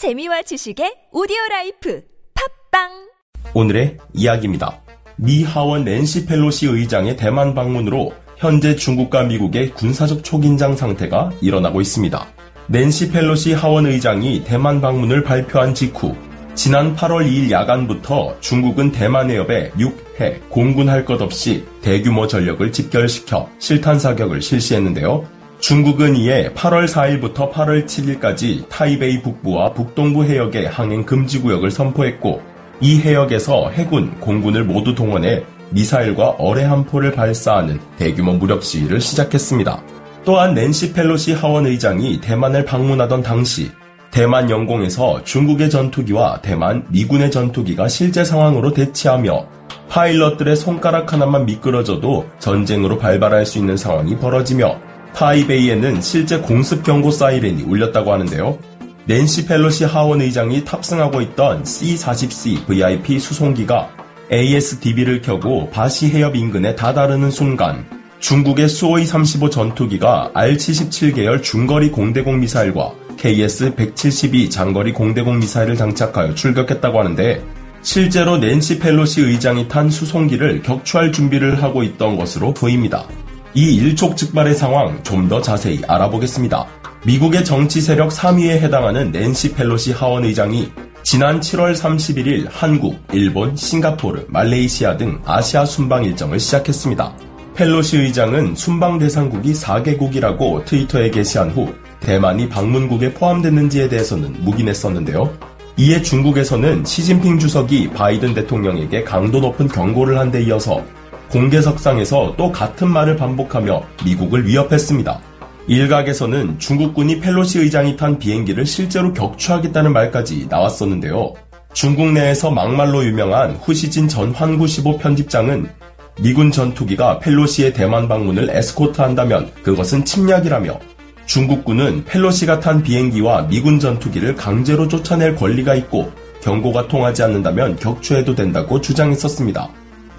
재미와 지식의 오디오 라이프 팟빵 오늘의 이야기입니다. 미 하원 낸시 펠로시 의장의 대만 방문으로 현재 중국과 미국의 군사적 초긴장 상태가 일어나고 있습니다. 낸시 펠로시 하원 의장이 대만 방문을 발표한 직후 지난 8월 2일 야간부터 중국은 대만 해협에 육해공군 할 것 없이 대규모 전력을 집결시켜 실탄 사격을 실시했는데요. 중국은 이에 8월 4일부터 8월 7일까지 타이베이 북부와 북동부 해역의 항행 금지 구역을 선포했고 이 해역에서 해군, 공군을 모두 동원해 미사일과 어뢰 함포를 발사하는 대규모 무력 시위를 시작했습니다. 또한 낸시 펠로시 하원 의장이 대만을 방문하던 당시 대만 영공에서 중국의 전투기와 대만 미군의 전투기가 실제 상황으로 대치하며 파일럿들의 손가락 하나만 미끄러져도 전쟁으로 발발할 수 있는 상황이 벌어지며 타이베이에는 실제 공습 경고 사이렌이 울렸다고 하는데요. 낸시 펠로시 하원 의장이 탑승하고 있던 C-40C VIP 수송기가 ASDB를 켜고 바시 해협 인근에 다다르는 순간 중국의 수호이 35 전투기가 R-77 계열 중거리 공대공 미사일과 KS-172 장거리 공대공 미사일을 장착하여 출격했다고 하는데 실제로 낸시 펠로시 의장이 탄 수송기를 격추할 준비를 하고 있던 것으로 보입니다. 이 일촉즉발의 상황 좀 더 자세히 알아보겠습니다. 미국의 정치 세력 3위에 해당하는 낸시 펠로시 하원 의장이 지난 7월 31일 한국, 일본, 싱가포르, 말레이시아 등 아시아 순방 일정을 시작했습니다. 펠로시 의장은 순방 대상국이 4개국이라고 트위터에 게시한 후 대만이 방문국에 포함됐는지에 대해서는 묵인했었는데요. 이에 중국에서는 시진핑 주석이 바이든 대통령에게 강도 높은 경고를 한 데 이어서 공개석상에서 또 같은 말을 반복하며 미국을 위협했습니다. 일각에서는 중국군이 펠로시 의장이 탄 비행기를 실제로 격추하겠다는 말까지 나왔었는데요. 중국 내에서 막말로 유명한 후시진 전 환구시보 편집장은 미군 전투기가 펠로시의 대만 방문을 에스코트한다면 그것은 침략이라며 중국군은 펠로시가 탄 비행기와 미군 전투기를 강제로 쫓아낼 권리가 있고 경고가 통하지 않는다면 격추해도 된다고 주장했었습니다.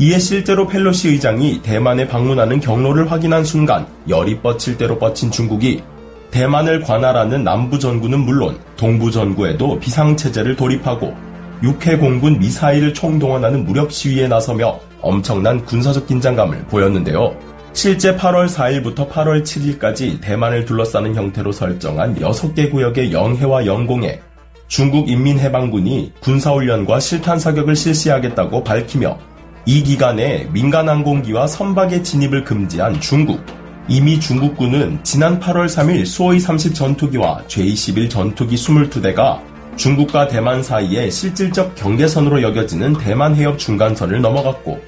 이에 실제로 펠로시 의장이 대만에 방문하는 경로를 확인한 순간 열이 뻗칠 대로 뻗친 중국이 대만을 관할하는 남부 전구는 물론 동부 전구에도 비상체제를 돌입하고 육해 공군 미사일을 총동원하는 무력 시위에 나서며 엄청난 군사적 긴장감을 보였는데요. 실제 8월 4일부터 8월 7일까지 대만을 둘러싸는 형태로 설정한 6개 구역의 영해와 영공에 중국 인민해방군이 군사훈련과 실탄 사격을 실시하겠다고 밝히며 이 기간에 민간 항공기와 선박의 진입을 금지한 중국. 이미 중국군은 지난 8월 3일 수호이 30 전투기와 제21 전투기 22대가 중국과 대만 사이에 실질적 경계선으로 여겨지는 대만 해협 중간선을 넘어갔고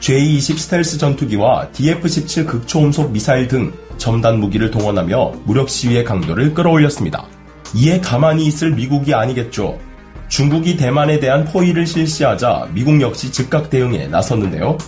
J-20 스텔스 전투기와 DF-17 극초음속 미사일 등 첨단 무기를 동원하며 무력 시위의 강도를 끌어올렸습니다. 이에 가만히 있을 미국이 아니겠죠. 중국이 대만에 대한 포위를 실시하자 미국 역시 즉각 대응에 나섰는데요.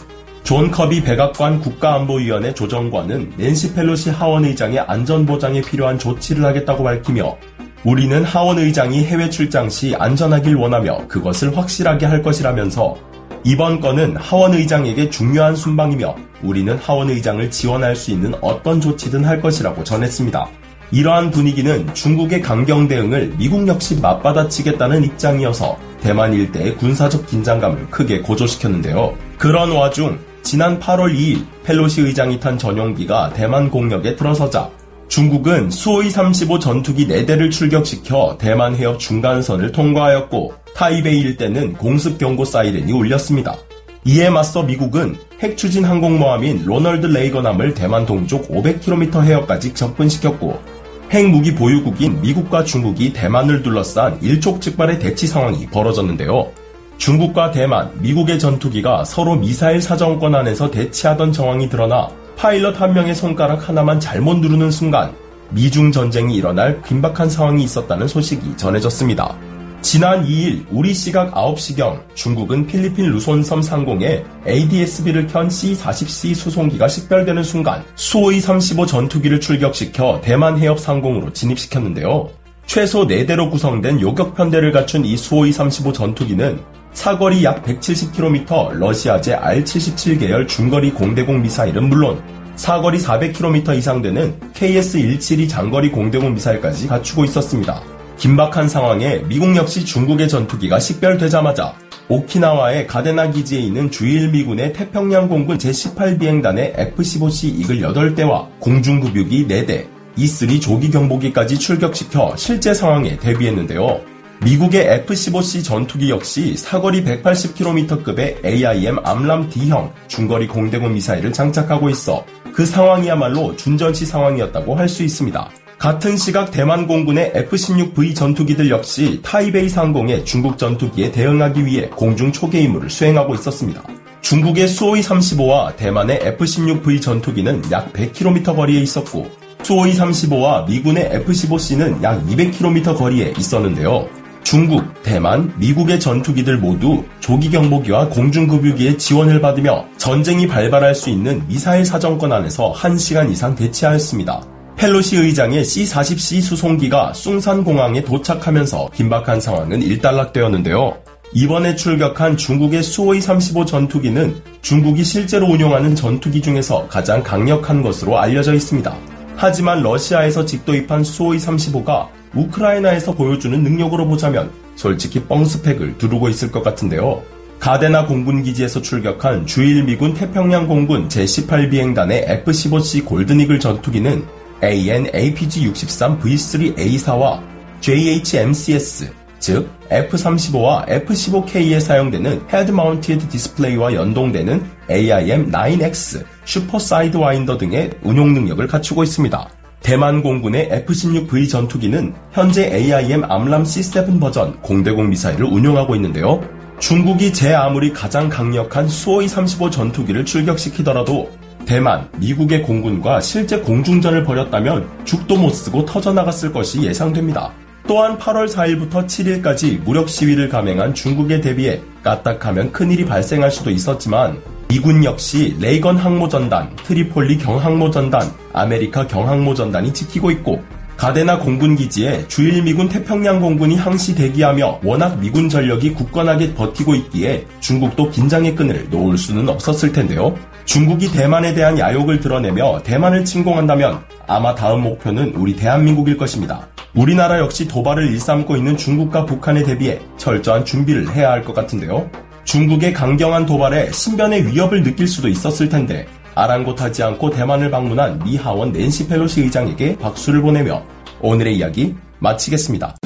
존 커비 백악관 국가안보위원회 조정관은 낸시 펠로시 하원 의장의 안전보장에 필요한 조치를 하겠다고 밝히며 우리는 하원 의장이 해외 출장 시 안전하길 원하며 그것을 확실하게 할 것이라면서 이번 건은 하원 의장에게 중요한 순방이며 우리는 하원 의장을 지원할 수 있는 어떤 조치든 할 것이라고 전했습니다. 이러한 분위기는 중국의 강경 대응을 미국 역시 맞받아치겠다는 입장이어서 대만 일대의 군사적 긴장감을 크게 고조시켰는데요. 그런 와중 지난 8월 2일 펠로시 의장이 탄 전용기가 대만 공역에 들어서자 중국은 수호이 35 전투기 4대를 출격시켜 대만 해협 중간선을 통과하였고 타이베이 일대는 공습 경고 사이렌이 울렸습니다. 이에 맞서 미국은 핵 추진 항공모함인 로널드 레이건함을 대만 동쪽 500km 해역까지 접근시켰고 핵무기 보유국인 미국과 중국이 대만을 둘러싼 일촉즉발의 대치 상황이 벌어졌는데요. 중국과 대만, 미국의 전투기가 서로 미사일 사정권 안에서 대치하던 정황이 드러나 파일럿 한 명의 손가락 하나만 잘못 누르는 순간 미중 전쟁이 일어날 긴박한 상황이 있었다는 소식이 전해졌습니다. 지난 2일 우리 시각 9시경 중국은 필리핀 루손섬 상공에 ADSB를 켠 C-40C 수송기가 식별되는 순간 수호이 35 전투기를 출격시켜 대만 해협 상공으로 진입시켰는데요. 최소 4대로 구성된 요격편대를 갖춘 이 수호이 35 전투기는 사거리 약 170km 러시아제 R-77 계열 중거리 공대공 미사일은 물론 사거리 400km 이상 되는 KS-172 장거리 공대공 미사일까지 갖추고 있었습니다. 긴박한 상황에 미국 역시 중국의 전투기가 식별되자마자 오키나와의 가데나 기지에 있는 주일 미군의 태평양 공군 제18 비행단의 F-15C 이글 8대와 공중급유기 4대, E-3 조기 경보기까지 출격시켜 실제 상황에 대비했는데요. 미국의 F-15C 전투기 역시 사거리 180km급의 AIM 암람 D형 중거리 공대공 미사일을 장착하고 있어 그 상황이야말로 준전시 상황이었다고 할 수 있습니다. 같은 시각 대만 공군의 F-16V 전투기들 역시 타이베이 상공의 중국 전투기에 대응하기 위해 공중 초계 임무를 수행하고 있었습니다. 중국의 수호이 35와 대만의 F-16V 전투기는 약 100km 거리에 있었고 수호이 35와 미군의 F-15C는 약 200km 거리에 있었는데요. 중국, 대만, 미국의 전투기들 모두 조기 경보기와 공중급유기의 지원을 받으며 전쟁이 발발할 수 있는 미사일 사정권 안에서 1시간 이상 대치하였습니다. 펠로시 의장의 C-40C 수송기가 숭산공항에 도착하면서 긴박한 상황은 일단락되었는데요. 이번에 출격한 중국의 수호이 35 전투기는 중국이 실제로 운용하는 전투기 중에서 가장 강력한 것으로 알려져 있습니다. 하지만 러시아에서 직도입한 수호이 35가 우크라이나에서 보여주는 능력으로 보자면 솔직히 뻥 스펙을 두르고 있을 것 같은데요. 가데나 공군기지에서 출격한 주일 미군 태평양 공군 제18비행단의 F-15C 골든이글 전투기는 AN/APG-63V3A4와 JHMCS, 즉 F-35와 F-15K에 사용되는 head mounted display와 연동되는 AIM-9X 슈퍼 사이드와인더 등의 운용 능력을 갖추고 있습니다. 대만 공군의 F-16V 전투기는 현재 AIM AMRAAM C7 버전 공대공 미사일을 운용하고 있는데요. 중국이 제 아무리 가장 강력한 수호이 35 전투기를 출격시키더라도 대만, 미국의 공군과 실제 공중전을 벌였다면 죽도 못 쓰고 터져나갔을 것이 예상됩니다. 또한 8월 4일부터 7일까지 무력 시위를 감행한 중국에 대비해 까딱하면 큰일이 발생할 수도 있었지만 미군 역시 레이건 항모전단, 트리폴리 경항모전단, 아메리카 경항모전단이 지키고 있고 가데나 공군기지에 주일 미군 태평양 공군이 항시 대기하며 워낙 미군 전력이 굳건하게 버티고 있기에 중국도 긴장의 끈을 놓을 수는 없었을 텐데요. 중국이 대만에 대한 야욕을 드러내며 대만을 침공한다면 아마 다음 목표는 우리 대한민국일 것입니다. 우리나라 역시 도발을 일삼고 있는 중국과 북한에 대비해 철저한 준비를 해야 할 것 같은데요. 중국의 강경한 도발에 신변의 위협을 느낄 수도 있었을 텐데 아랑곳하지 않고 대만을 방문한 미 하원 낸시 펠로시 의장에게 박수를 보내며 오늘의 이야기 마치겠습니다.